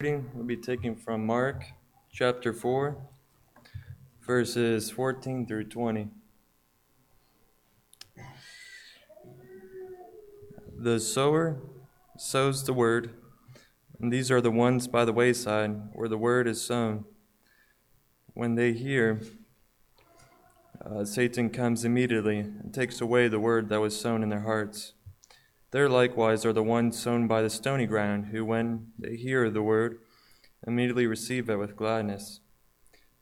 reading will be taken from Mark chapter 4, verses 14 through 20. The sower sows the word, and these are the ones by the wayside where the word is sown. When they hear, uh, Satan comes immediately and takes away the word that was sown in their hearts. There likewise are the ones sown by the stony ground, who, when they hear the word, immediately receive it with gladness.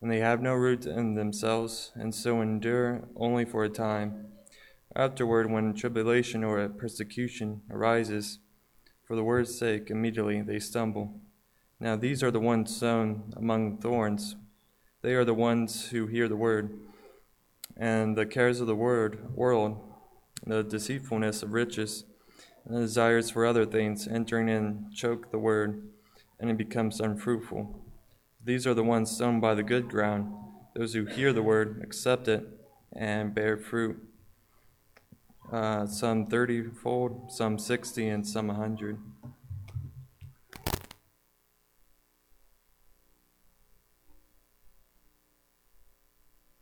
And they have no root in themselves, and so endure only for a time. Afterward, when tribulation or persecution arises, for the word's sake, immediately they stumble. Now these are the ones sown among thorns. They are the ones who hear the word, and the cares of the word, world, the deceitfulness of riches, and the desires for other things entering in choke the word, and it becomes unfruitful. These are the ones sown by the good ground, those who hear the word, accept it, and bear fruit. Uh, some 30 fold, some 60, and some 100.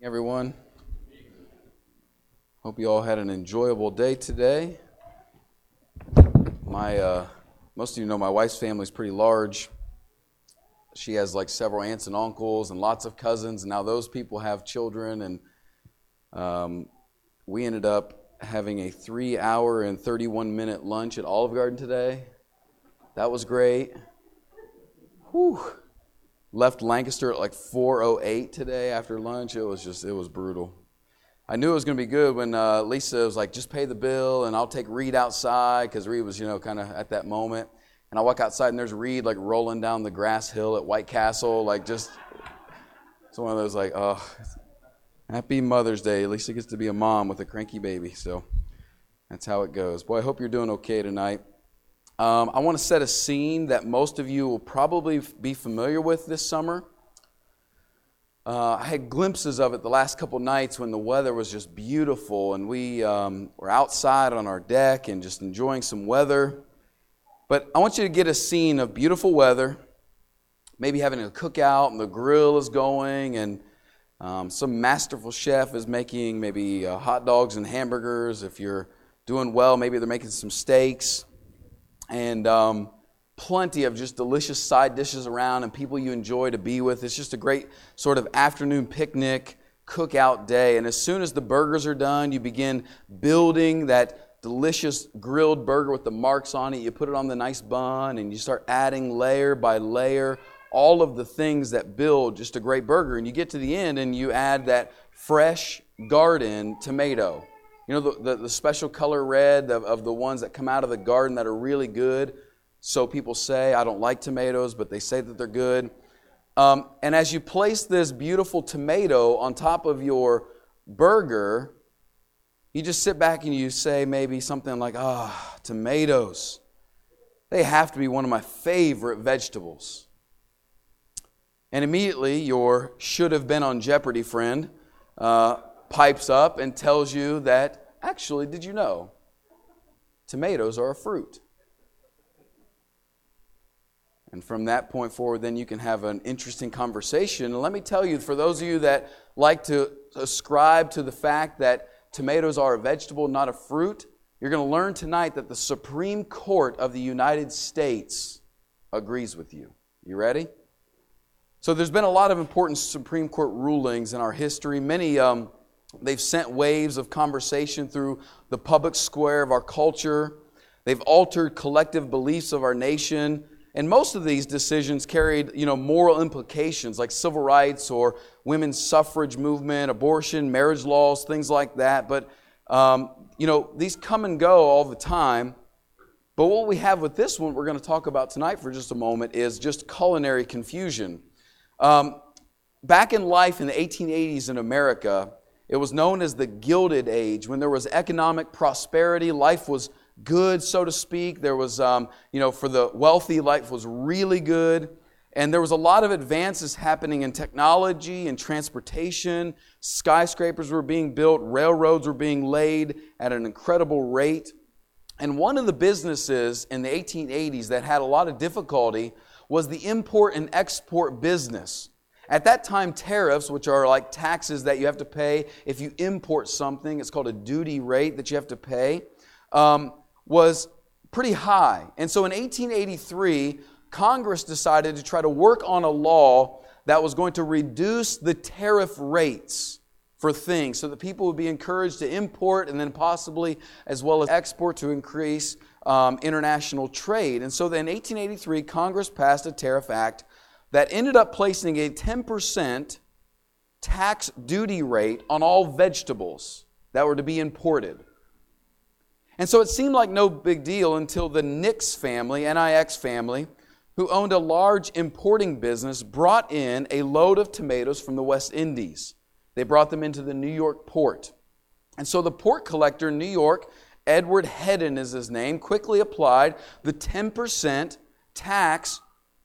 Everyone, hope you all had an enjoyable day today. My, uh, most of you know my wife's family is pretty large. She has like several aunts and uncles and lots of cousins, and now those people have children. And um, we ended up having a three hour and 31 minute lunch at Olive Garden today. That was great. Whew. Left Lancaster at like 4:08 today after lunch. It was just it was brutal. I knew it was going to be good when uh, Lisa was like, "Just pay the bill, and I'll take Reed outside," because Reed was you know kind of at that moment. And I walk outside and there's Reed like rolling down the grass hill at White Castle, like just it's one of those like, oh, happy Mother's Day. Lisa gets to be a mom with a cranky baby, so that's how it goes. Boy, I hope you're doing okay tonight. Um, I want to set a scene that most of you will probably be familiar with this summer. Uh, I had glimpses of it the last couple nights when the weather was just beautiful, and we um, were outside on our deck and just enjoying some weather. But I want you to get a scene of beautiful weather, maybe having a cookout, and the grill is going, and um, some masterful chef is making maybe uh, hot dogs and hamburgers. If you're doing well, maybe they're making some steaks and um, plenty of just delicious side dishes around and people you enjoy to be with. It's just a great sort of afternoon picnic, cookout day. And as soon as the burgers are done, you begin building that delicious grilled burger with the marks on it. You put it on the nice bun and you start adding layer by layer all of the things that build just a great burger. And you get to the end and you add that fresh garden tomato. You know, the, the, the special color red of, of the ones that come out of the garden that are really good. So people say, I don't like tomatoes, but they say that they're good. Um, and as you place this beautiful tomato on top of your burger, you just sit back and you say maybe something like, ah, tomatoes. They have to be one of my favorite vegetables. And immediately your should have been on Jeopardy friend uh, pipes up and tells you that actually, did you know? Tomatoes are a fruit. And from that point forward, then you can have an interesting conversation. And let me tell you, for those of you that like to ascribe to the fact that tomatoes are a vegetable, not a fruit, you're going to learn tonight that the Supreme Court of the United States agrees with you. You ready? So there's been a lot of important Supreme Court rulings in our history. Many um, they've sent waves of conversation through the public square of our culture. They've altered collective beliefs of our nation. And most of these decisions carried, you know, moral implications like civil rights or women's suffrage movement, abortion, marriage laws, things like that. But, um, you know, these come and go all the time. But what we have with this one, we're going to talk about tonight for just a moment, is just culinary confusion. Um, back in life in the 1880s in America, it was known as the Gilded Age when there was economic prosperity, life was good, so to speak. There was, um, you know, for the wealthy, life was really good. And there was a lot of advances happening in technology and transportation. Skyscrapers were being built, railroads were being laid at an incredible rate. And one of the businesses in the 1880s that had a lot of difficulty was the import and export business. At that time, tariffs, which are like taxes that you have to pay if you import something, it's called a duty rate that you have to pay, um, was pretty high. And so in 1883, Congress decided to try to work on a law that was going to reduce the tariff rates for things so that people would be encouraged to import and then possibly as well as export to increase um, international trade. And so then in 1883, Congress passed a tariff act that ended up placing a 10% tax duty rate on all vegetables that were to be imported. And so it seemed like no big deal until the Nix family, NIX family, who owned a large importing business, brought in a load of tomatoes from the West Indies. They brought them into the New York port. And so the port collector in New York, Edward Hedden is his name, quickly applied the 10% tax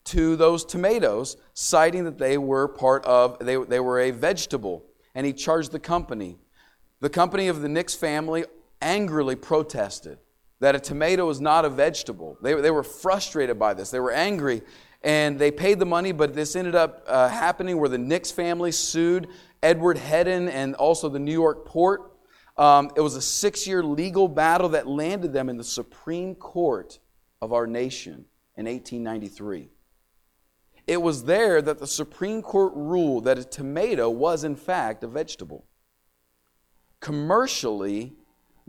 to those tomatoes, citing that they were part of, they, they were a vegetable. And he charged the company. The company of the Nix family angrily protested that a tomato was not a vegetable. They, they were frustrated by this. They were angry and they paid the money, but this ended up uh, happening where the Nix family sued Edward Hedden and also the New York port. Um, it was a six year legal battle that landed them in the Supreme Court of our nation in 1893. It was there that the Supreme Court ruled that a tomato was, in fact, a vegetable. Commercially,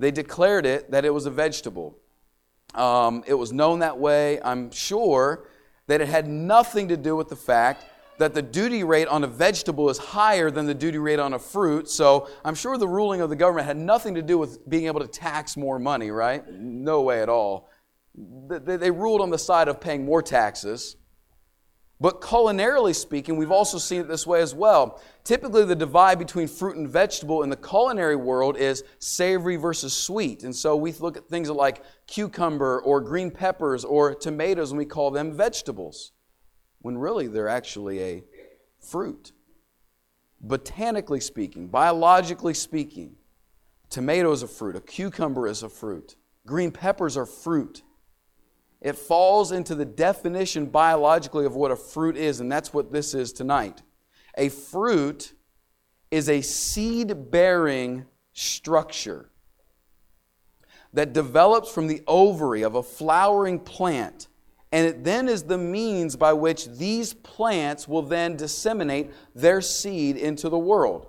they declared it that it was a vegetable. Um, it was known that way. I'm sure that it had nothing to do with the fact that the duty rate on a vegetable is higher than the duty rate on a fruit. So I'm sure the ruling of the government had nothing to do with being able to tax more money, right? No way at all. They ruled on the side of paying more taxes. But culinarily speaking, we've also seen it this way as well. Typically, the divide between fruit and vegetable in the culinary world is savory versus sweet. And so we look at things like cucumber or green peppers or tomatoes and we call them vegetables, when really they're actually a fruit. Botanically speaking, biologically speaking, tomato is a fruit, a cucumber is a fruit, green peppers are fruit. It falls into the definition biologically of what a fruit is, and that's what this is tonight. A fruit is a seed bearing structure that develops from the ovary of a flowering plant, and it then is the means by which these plants will then disseminate their seed into the world.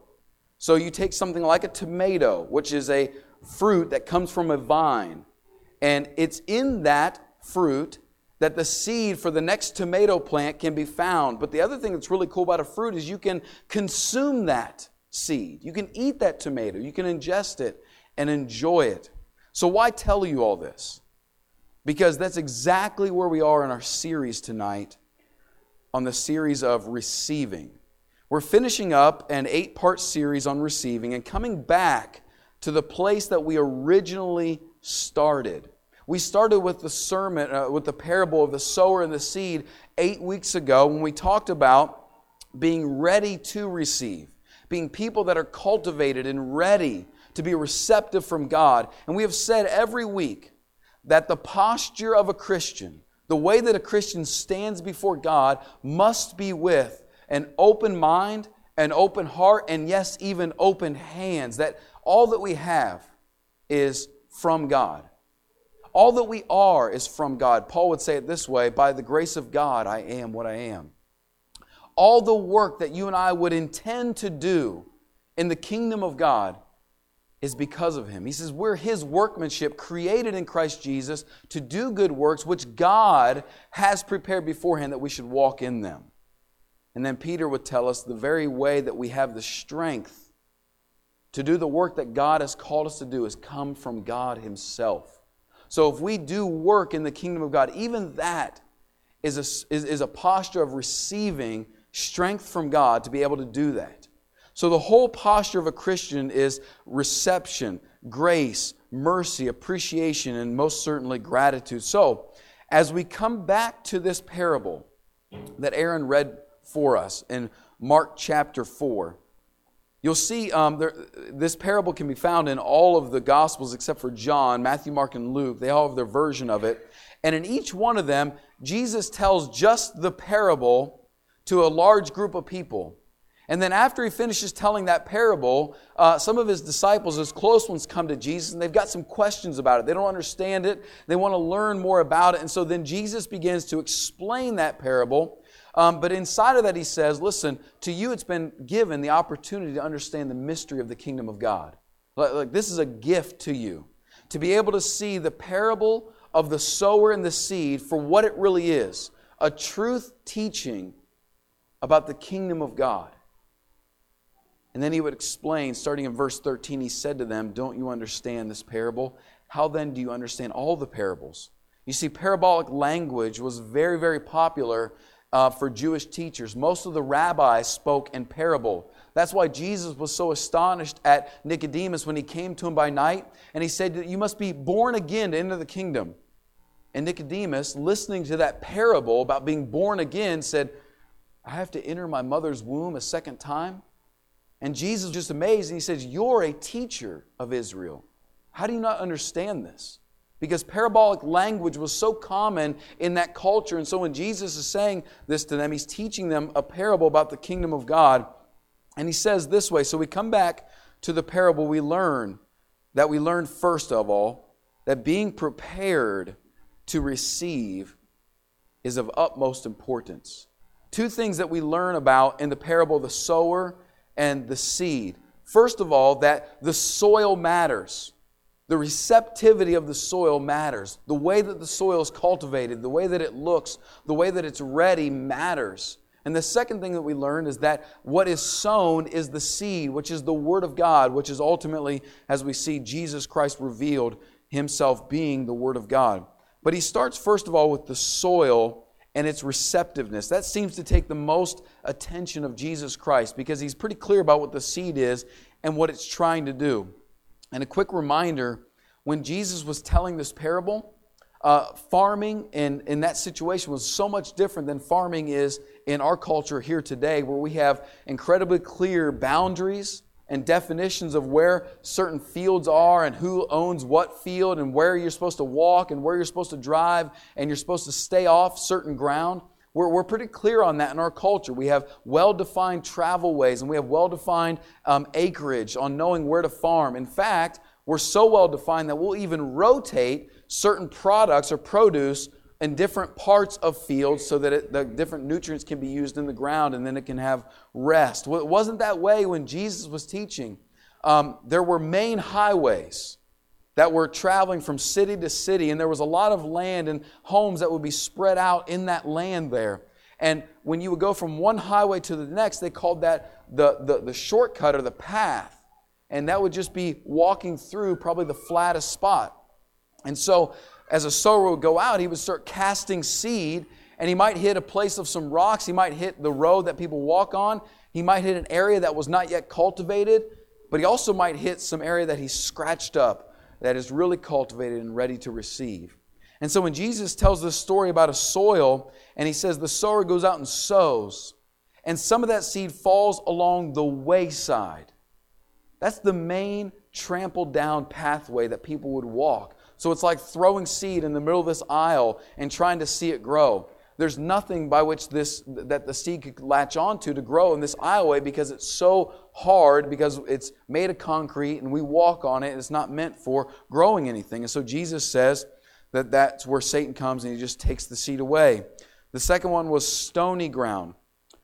So you take something like a tomato, which is a fruit that comes from a vine, and it's in that fruit that the seed for the next tomato plant can be found. But the other thing that's really cool about a fruit is you can consume that seed. You can eat that tomato. You can ingest it and enjoy it. So, why tell you all this? Because that's exactly where we are in our series tonight on the series of receiving. We're finishing up an eight part series on receiving and coming back to the place that we originally started. We started with the sermon, uh, with the parable of the sower and the seed eight weeks ago when we talked about being ready to receive, being people that are cultivated and ready to be receptive from God. And we have said every week that the posture of a Christian, the way that a Christian stands before God, must be with an open mind, an open heart, and yes, even open hands. That all that we have is from God. All that we are is from God. Paul would say it this way By the grace of God, I am what I am. All the work that you and I would intend to do in the kingdom of God is because of Him. He says, We're His workmanship, created in Christ Jesus to do good works, which God has prepared beforehand that we should walk in them. And then Peter would tell us the very way that we have the strength to do the work that God has called us to do has come from God Himself. So if we do work in the kingdom of God, even that is a, is, is a posture of receiving strength from God to be able to do that. So the whole posture of a Christian is reception, grace, mercy, appreciation, and most certainly gratitude. So as we come back to this parable that Aaron read for us in Mark chapter 4, You'll see um, there, this parable can be found in all of the Gospels except for John, Matthew, Mark, and Luke. They all have their version of it. And in each one of them, Jesus tells just the parable to a large group of people. And then after he finishes telling that parable, uh, some of his disciples, his close ones, come to Jesus and they've got some questions about it. They don't understand it. They want to learn more about it. And so then Jesus begins to explain that parable um, but inside of that, he says, listen, to you it's been given the opportunity to understand the mystery of the kingdom of God. Like, like, this is a gift to you. To be able to see the parable of the sower and the seed for what it really is a truth teaching about the kingdom of God. And then he would explain, starting in verse 13, he said to them, Don't you understand this parable? How then do you understand all the parables? You see, parabolic language was very, very popular uh, for Jewish teachers. Most of the rabbis spoke in parable. That's why Jesus was so astonished at Nicodemus when he came to him by night and he said, You must be born again to enter the kingdom. And Nicodemus, listening to that parable about being born again, said, I have to enter my mother's womb a second time? And Jesus was just amazed and he says, You're a teacher of Israel. How do you not understand this? because parabolic language was so common in that culture. And so when Jesus is saying this to them, he's teaching them a parable about the kingdom of God. And he says this way so we come back to the parable, we learn that we learn first of all that being prepared to receive is of utmost importance. Two things that we learn about in the parable the sower and the seed. First of all, that the soil matters. The receptivity of the soil matters. The way that the soil is cultivated, the way that it looks, the way that it's ready matters. And the second thing that we learned is that what is sown is the seed, which is the Word of God, which is ultimately, as we see Jesus Christ revealed, Himself being the Word of God. But He starts, first of all, with the soil and its receptiveness. That seems to take the most attention of Jesus Christ because He's pretty clear about what the seed is and what it's trying to do. And a quick reminder when Jesus was telling this parable, uh, farming in, in that situation was so much different than farming is in our culture here today, where we have incredibly clear boundaries and definitions of where certain fields are and who owns what field and where you're supposed to walk and where you're supposed to drive and you're supposed to stay off certain ground. We're, we're pretty clear on that in our culture. We have well defined travel ways and we have well defined um, acreage on knowing where to farm. In fact, we're so well defined that we'll even rotate certain products or produce in different parts of fields so that it, the different nutrients can be used in the ground and then it can have rest. Well, it wasn't that way when Jesus was teaching. Um, there were main highways that were traveling from city to city, and there was a lot of land and homes that would be spread out in that land there. And when you would go from one highway to the next, they called that the, the, the shortcut or the path. And that would just be walking through probably the flattest spot. And so, as a sower would go out, he would start casting seed, and he might hit a place of some rocks. He might hit the road that people walk on. He might hit an area that was not yet cultivated, but he also might hit some area that he scratched up that is really cultivated and ready to receive. And so when Jesus tells this story about a soil, and he says the sower goes out and sows, and some of that seed falls along the wayside. That's the main trampled down pathway that people would walk. So it's like throwing seed in the middle of this aisle and trying to see it grow. There's nothing by which this that the seed could latch onto to grow in this aisleway because it's so hard because it's made of concrete and we walk on it and it's not meant for growing anything. And so Jesus says that that's where Satan comes and he just takes the seed away. The second one was stony ground.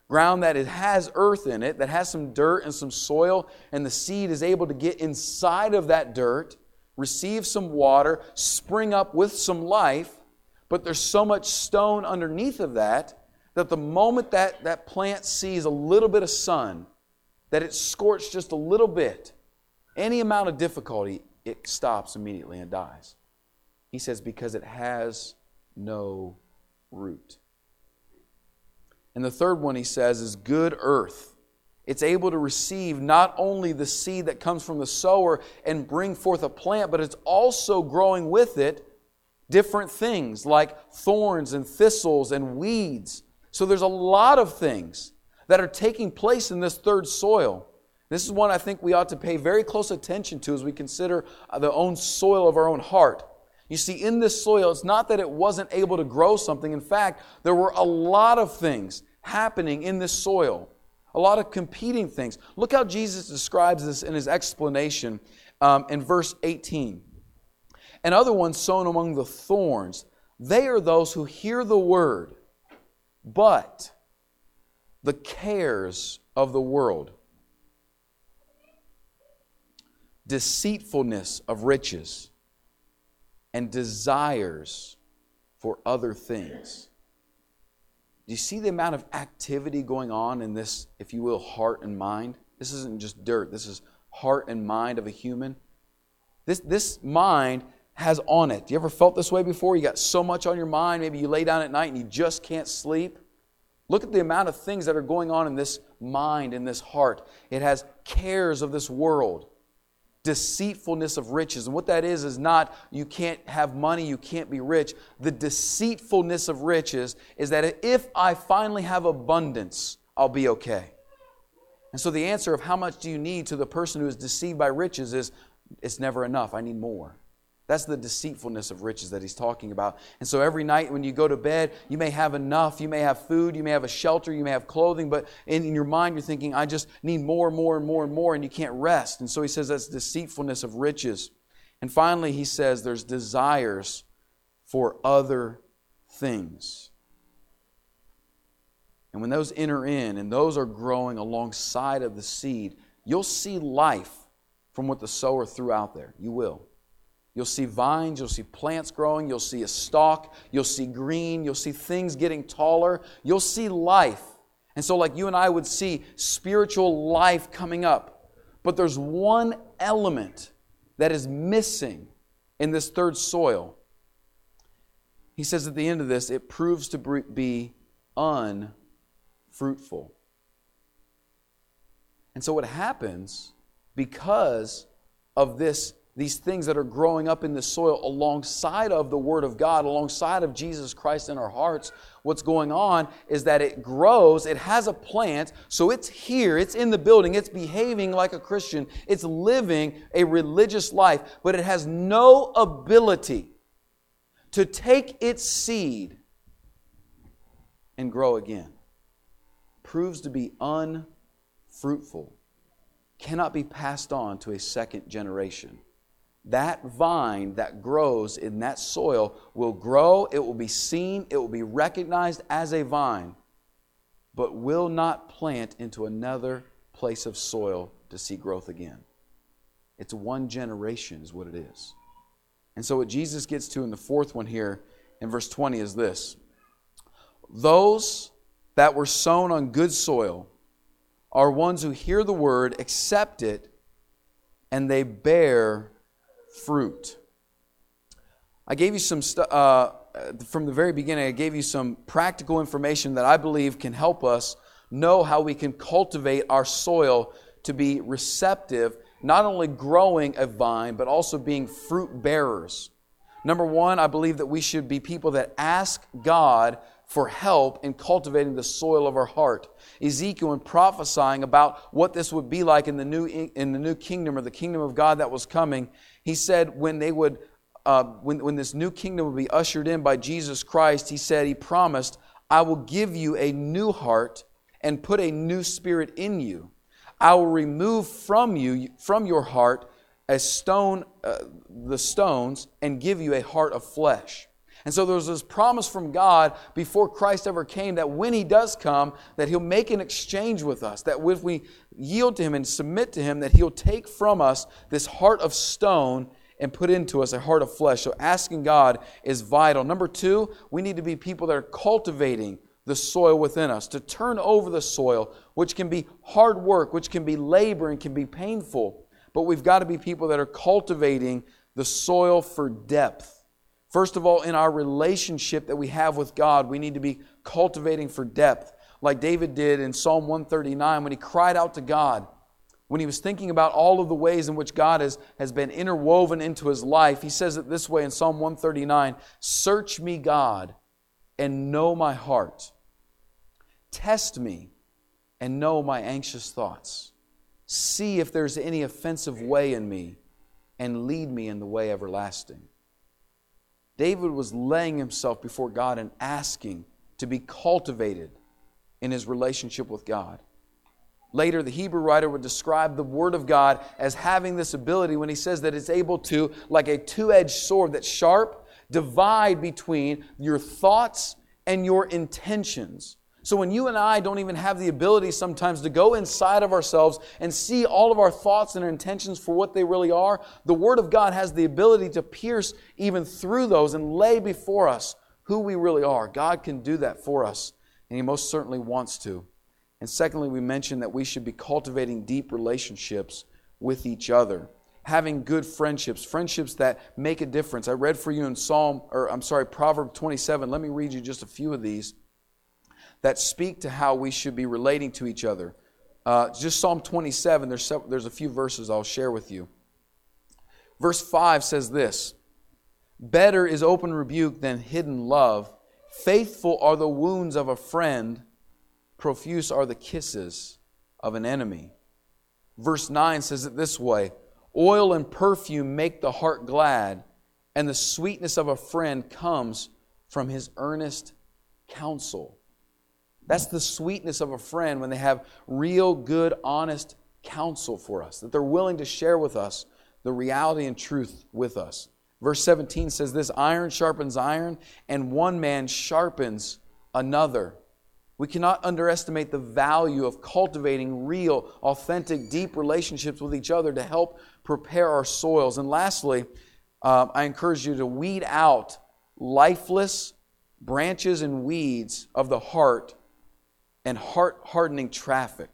Ground that it has earth in it, that has some dirt and some soil, and the seed is able to get inside of that dirt, receive some water, spring up with some life, but there's so much stone underneath of that that the moment that that plant sees a little bit of sun, that it's scorched just a little bit, any amount of difficulty, it stops immediately and dies. He says, because it has no root. And the third one he says is good earth. It's able to receive not only the seed that comes from the sower and bring forth a plant, but it's also growing with it different things like thorns and thistles and weeds. So there's a lot of things that are taking place in this third soil. This is one I think we ought to pay very close attention to as we consider uh, the own soil of our own heart. You see, in this soil, it's not that it wasn't able to grow something. In fact, there were a lot of things happening in this soil, a lot of competing things. Look how Jesus describes this in his explanation um, in verse 18. And other ones sown among the thorns, they are those who hear the word, but the cares of the world deceitfulness of riches, and desires for other things. Do you see the amount of activity going on in this, if you will, heart and mind? This isn't just dirt, this is heart and mind of a human. This, this mind has on it. You ever felt this way before? You got so much on your mind, maybe you lay down at night and you just can't sleep. Look at the amount of things that are going on in this mind, in this heart. It has cares of this world deceitfulness of riches. And what that is, is not you can't have money, you can't be rich. The deceitfulness of riches is that if I finally have abundance, I'll be okay. And so the answer of how much do you need to the person who is deceived by riches is it's never enough. I need more. That's the deceitfulness of riches that he's talking about. And so every night when you go to bed, you may have enough. You may have food. You may have a shelter. You may have clothing. But in, in, your mind, you're thinking, I just need more and more and more and more, and you can't rest. And so he says that's deceitfulness of riches. And finally, he says there's desires for other things. And when those enter in and those are growing alongside of the seed, you'll see life from what the sower threw out there. You will. You'll see vines, you'll see plants growing, you'll see a stalk, you'll see green, you'll see things getting taller, you'll see life. And so, like you and I would see spiritual life coming up. But there's one element that is missing in this third soil. He says at the end of this, it proves to be unfruitful. And so, what happens because of this these things that are growing up in the soil alongside of the Word of God, alongside of Jesus Christ in our hearts, what's going on is that it grows, it has a plant, so it's here, it's in the building, it's behaving like a Christian, it's living a religious life, but it has no ability to take its seed and grow again. Proves to be unfruitful, cannot be passed on to a second generation that vine that grows in that soil will grow, it will be seen, it will be recognized as a vine, but will not plant into another place of soil to see growth again. It's one generation, is what it is. And so, what Jesus gets to in the fourth one here in verse 20 is this Those that were sown on good soil are ones who hear the word, accept it, and they bear fruit. I gave you some stuff uh, from the very beginning. I gave you some practical information that I believe can help us know how we can cultivate our soil to be receptive, not only growing a vine, but also being fruit bearers. Number one, I believe that we should be people that ask God for help in cultivating the soil of our heart. Ezekiel, in prophesying about what this would be like in the new, in the new kingdom or the kingdom of God that was coming, he said when they would, uh, when, when this new kingdom would be ushered in by Jesus Christ, he said, He promised, I will give you a new heart and put a new spirit in you. I will remove from you, from your heart, a stone, uh, the stones, and give you a heart of flesh. And so there's this promise from God before Christ ever came that when He does come, that He'll make an exchange with us, that if we yield to Him and submit to Him, that He'll take from us this heart of stone and put into us a heart of flesh. So asking God is vital. Number two, we need to be people that are cultivating the soil within us, to turn over the soil, which can be hard work, which can be labor and can be painful. But we've got to be people that are cultivating the soil for depth First of all, in our relationship that we have with God, we need to be cultivating for depth, like David did in Psalm 139 when he cried out to God. When he was thinking about all of the ways in which God has, has been interwoven into his life, he says it this way in Psalm 139 Search me, God, and know my heart. Test me and know my anxious thoughts. See if there's any offensive way in me, and lead me in the way everlasting. David was laying himself before God and asking to be cultivated in his relationship with God. Later, the Hebrew writer would describe the Word of God as having this ability when he says that it's able to, like a two edged sword that's sharp, divide between your thoughts and your intentions. So when you and I don't even have the ability sometimes to go inside of ourselves and see all of our thoughts and our intentions for what they really are, the Word of God has the ability to pierce even through those and lay before us who we really are. God can do that for us, and He most certainly wants to. And secondly, we mentioned that we should be cultivating deep relationships with each other, having good friendships, friendships that make a difference. I read for you in Psalm, or I'm sorry, Proverb 27. Let me read you just a few of these that speak to how we should be relating to each other. Uh, just Psalm 27, there's, there's a few verses I'll share with you. Verse 5 says this Better is open rebuke than hidden love. Faithful are the wounds of a friend profuse are the kisses of an enemy. Verse 9 says it this way Oil and perfume make the heart glad, and the sweetness of a friend comes from his earnest counsel. That's the sweetness of a friend when they have real, good, honest counsel for us, that they're willing to share with us the reality and truth with us. Verse 17 says this iron sharpens iron, and one man sharpens another. We cannot underestimate the value of cultivating real, authentic, deep relationships with each other to help prepare our soils. And lastly, uh, I encourage you to weed out lifeless branches and weeds of the heart and heart hardening traffic.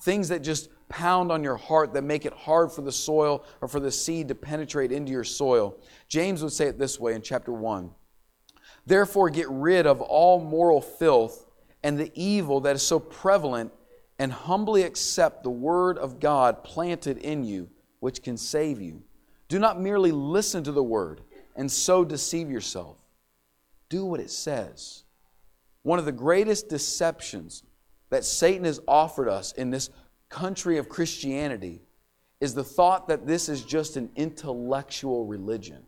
Things that just pound on your heart that make it hard for the soil or for the seed to penetrate into your soil. James would say it this way in chapter 1 Therefore, get rid of all moral filth and the evil that is so prevalent and humbly accept the word of God planted in you, which can save you. Do not merely listen to the word and so deceive yourself. Do what it says. One of the greatest deceptions that Satan has offered us in this country of Christianity is the thought that this is just an intellectual religion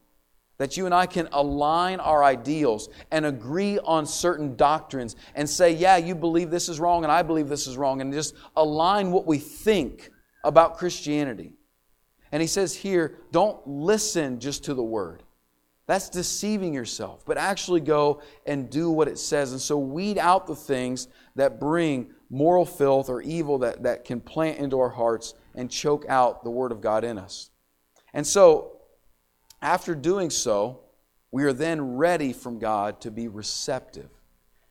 that you and I can align our ideals and agree on certain doctrines and say, yeah, you believe this is wrong and I believe this is wrong, and just align what we think about Christianity. And he says here, don't listen just to the word. That's deceiving yourself, but actually go and do what it says. And so weed out the things that bring moral filth or evil that, that can plant into our hearts and choke out the Word of God in us. And so after doing so, we are then ready from God to be receptive.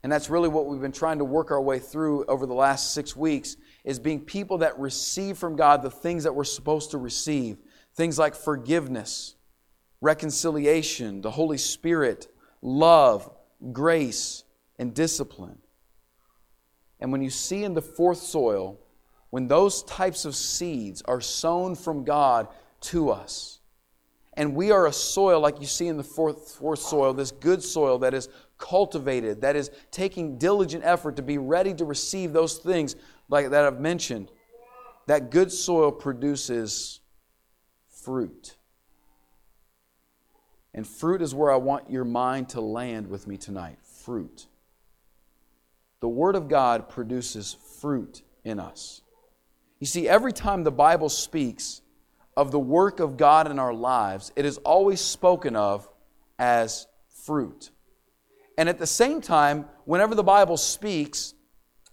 And that's really what we've been trying to work our way through over the last six weeks is being people that receive from God the things that we're supposed to receive. Things like forgiveness, reconciliation, the Holy Spirit, love, grace, and discipline. And when you see in the fourth soil, when those types of seeds are sown from God to us, and we are a soil, like you see in the fourth, fourth soil, this good soil that is cultivated, that is taking diligent effort to be ready to receive those things like that I've mentioned. That good soil produces fruit. And fruit is where I want your mind to land with me tonight. Fruit. The Word of God produces fruit in us. You see, every time the Bible speaks, of the work of God in our lives, it is always spoken of as fruit. And at the same time, whenever the Bible speaks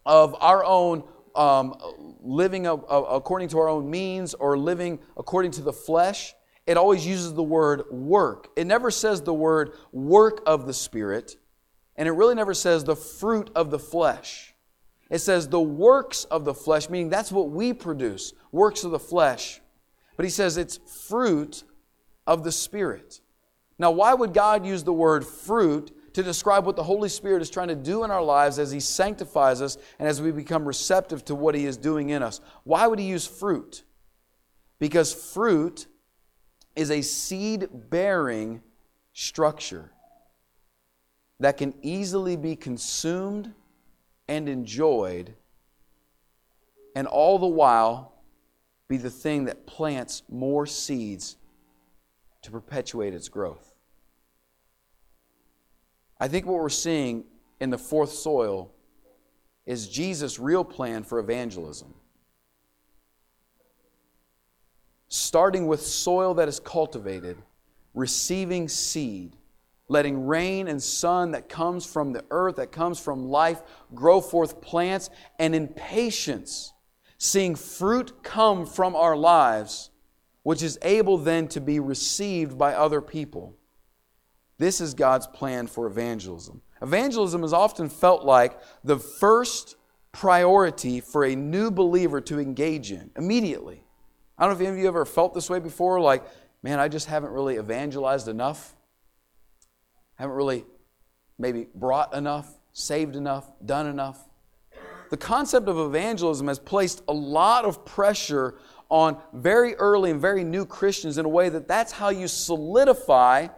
of our own um, living according to our own means or living according to the flesh, it always uses the word work. It never says the word work of the Spirit, and it really never says the fruit of the flesh. It says the works of the flesh, meaning that's what we produce, works of the flesh. But he says it's fruit of the Spirit. Now, why would God use the word fruit to describe what the Holy Spirit is trying to do in our lives as He sanctifies us and as we become receptive to what He is doing in us? Why would He use fruit? Because fruit is a seed bearing structure that can easily be consumed and enjoyed, and all the while be the thing that plants more seeds to perpetuate its growth. I think what we're seeing in the fourth soil is Jesus' real plan for evangelism. Starting with soil that is cultivated, receiving seed, letting rain and sun that comes from the earth, that comes from life, grow forth plants, and in patience, seeing fruit come from our lives, which is able then to be received by other people. This is God's plan for evangelism. Evangelism is often felt like the first priority for a new believer to engage in immediately. I don't know if any of you ever felt this way before, like, man, I just haven't really evangelized enough. Haven't really maybe brought enough, saved enough, done enough. The concept of evangelism has placed a lot of pressure on very early and very new Christians in a way that that's how you solidify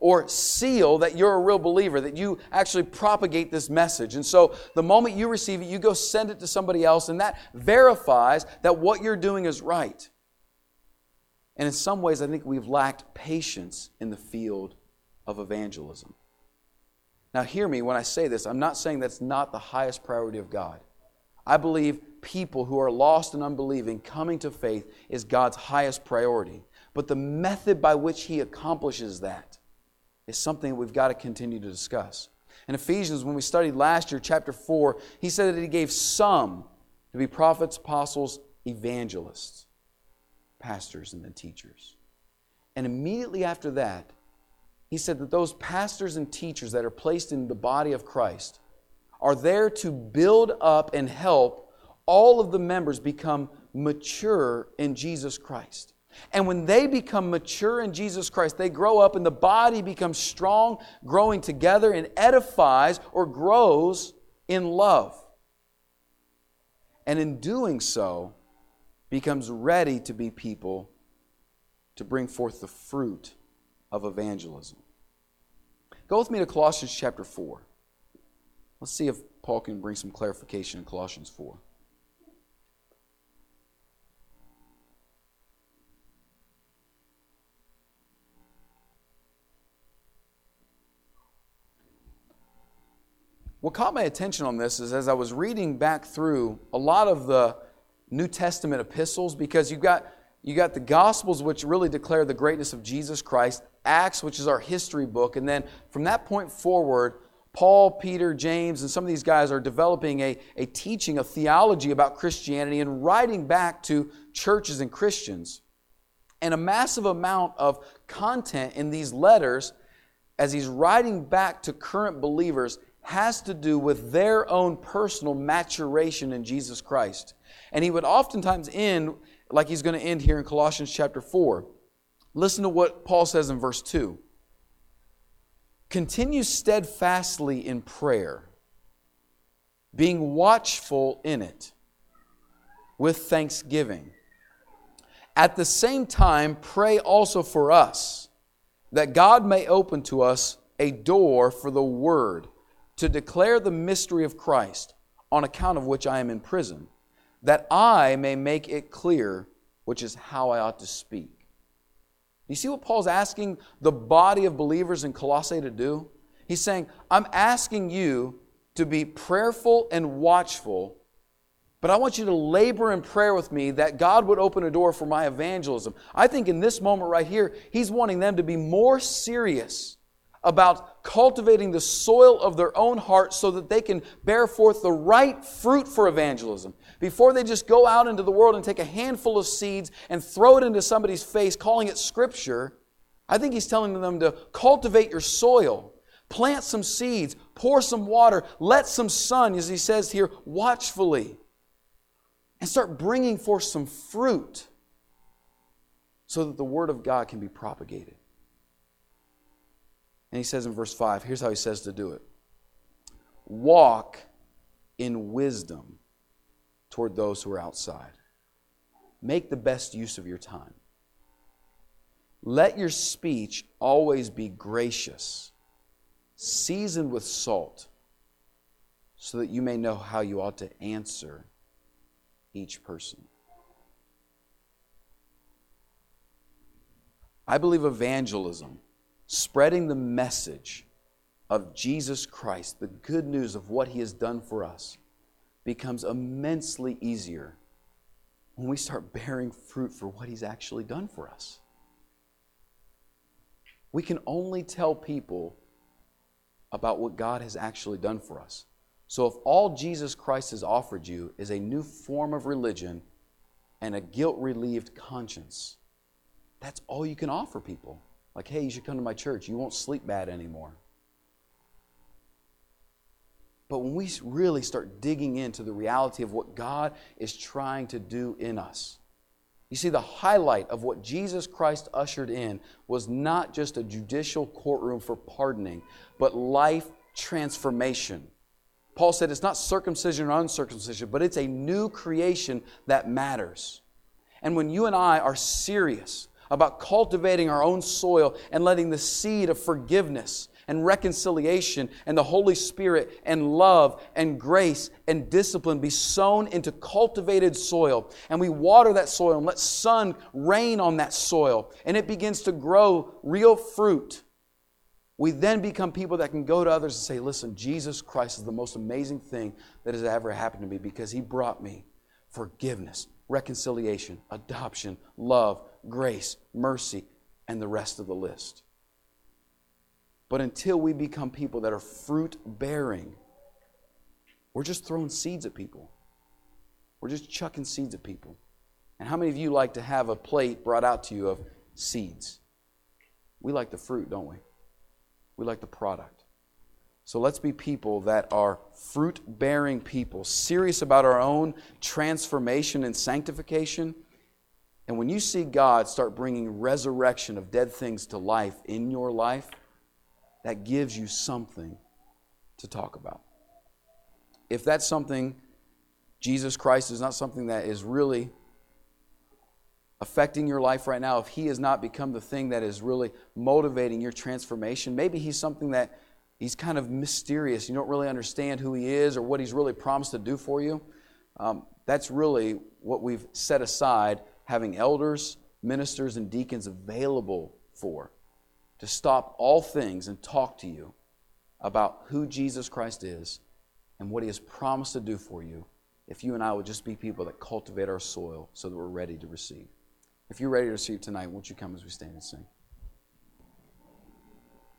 or seal that you're a real believer, that you actually propagate this message. And so the moment you receive it, you go send it to somebody else, and that verifies that what you're doing is right. And in some ways, I think we've lacked patience in the field of evangelism. Now, hear me when I say this. I'm not saying that's not the highest priority of God. I believe people who are lost and unbelieving coming to faith is God's highest priority. But the method by which He accomplishes that is something we've got to continue to discuss. In Ephesians, when we studied last year, chapter 4, he said that he gave some to be prophets, apostles, evangelists, pastors, and the teachers. And immediately after that, he said that those pastors and teachers that are placed in the body of Christ are there to build up and help all of the members become mature in Jesus Christ. And when they become mature in Jesus Christ, they grow up and the body becomes strong, growing together and edifies or grows in love. And in doing so, becomes ready to be people to bring forth the fruit of evangelism. Go with me to Colossians chapter 4. Let's see if Paul can bring some clarification in Colossians 4. What caught my attention on this is as I was reading back through a lot of the New Testament epistles, because you've got, you've got the Gospels, which really declare the greatness of Jesus Christ, Acts, which is our history book, and then from that point forward, Paul, Peter, James, and some of these guys are developing a, a teaching, a theology about Christianity and writing back to churches and Christians. And a massive amount of content in these letters, as he's writing back to current believers, has to do with their own personal maturation in Jesus Christ. And he would oftentimes end like he's going to end here in Colossians chapter 4. Listen to what Paul says in verse 2 Continue steadfastly in prayer, being watchful in it with thanksgiving. At the same time, pray also for us, that God may open to us a door for the word to declare the mystery of Christ, on account of which I am in prison, that I may make it clear which is how I ought to speak. You see what Paul's asking the body of believers in Colossae to do? He's saying, I'm asking you to be prayerful and watchful, but I want you to labor in prayer with me that God would open a door for my evangelism. I think in this moment right here, he's wanting them to be more serious about cultivating the soil of their own heart so that they can bear forth the right fruit for evangelism. Before they just go out into the world and take a handful of seeds and throw it into somebody's face, calling it Scripture, I think he's telling them to cultivate your soil, plant some seeds, pour some water, let some sun, as he says here, watchfully, and start bringing forth some fruit so that the Word of God can be propagated. And he says in verse 5, here's how he says to do it walk in wisdom toward those who are outside. Make the best use of your time. Let your speech always be gracious, seasoned with salt, so that you may know how you ought to answer each person. I believe evangelism, spreading the message of Jesus Christ, the good news of what he has done for us, becomes immensely easier when we start bearing fruit for what he's actually done for us. We can only tell people about what God has actually done for us. So, if all Jesus Christ has offered you is a new form of religion and a guilt relieved conscience, that's all you can offer people. Like, hey, you should come to my church. You won't sleep bad anymore. But when we really start digging into the reality of what God is trying to do in us, you see, the highlight of what Jesus Christ ushered in was not just a judicial courtroom for pardoning, but life transformation. Paul said it's not circumcision or uncircumcision, but it's a new creation that matters. And when you and I are serious about cultivating our own soil and letting the seed of forgiveness and reconciliation and the Holy Spirit and love and grace and discipline be sown into cultivated soil. And we water that soil and let sun rain on that soil and it begins to grow real fruit. We then become people that can go to others and say, Listen, Jesus Christ is the most amazing thing that has ever happened to me because he brought me forgiveness, reconciliation, adoption, love, grace, mercy, and the rest of the list. But until we become people that are fruit bearing, we're just throwing seeds at people. We're just chucking seeds at people. And how many of you like to have a plate brought out to you of seeds? We like the fruit, don't we? We like the product. So let's be people that are fruit bearing people, serious about our own transformation and sanctification. And when you see God start bringing resurrection of dead things to life in your life, that gives you something to talk about. If that's something, Jesus Christ is not something that is really affecting your life right now, if He has not become the thing that is really motivating your transformation, maybe He's something that He's kind of mysterious. You don't really understand who He is or what He's really promised to do for you. Um, that's really what we've set aside having elders, ministers, and deacons available for to stop all things and talk to you about who Jesus Christ is and what he has promised to do for you if you and I would just be people that cultivate our soil so that we're ready to receive. If you're ready to receive tonight, won't you come as we stand and sing?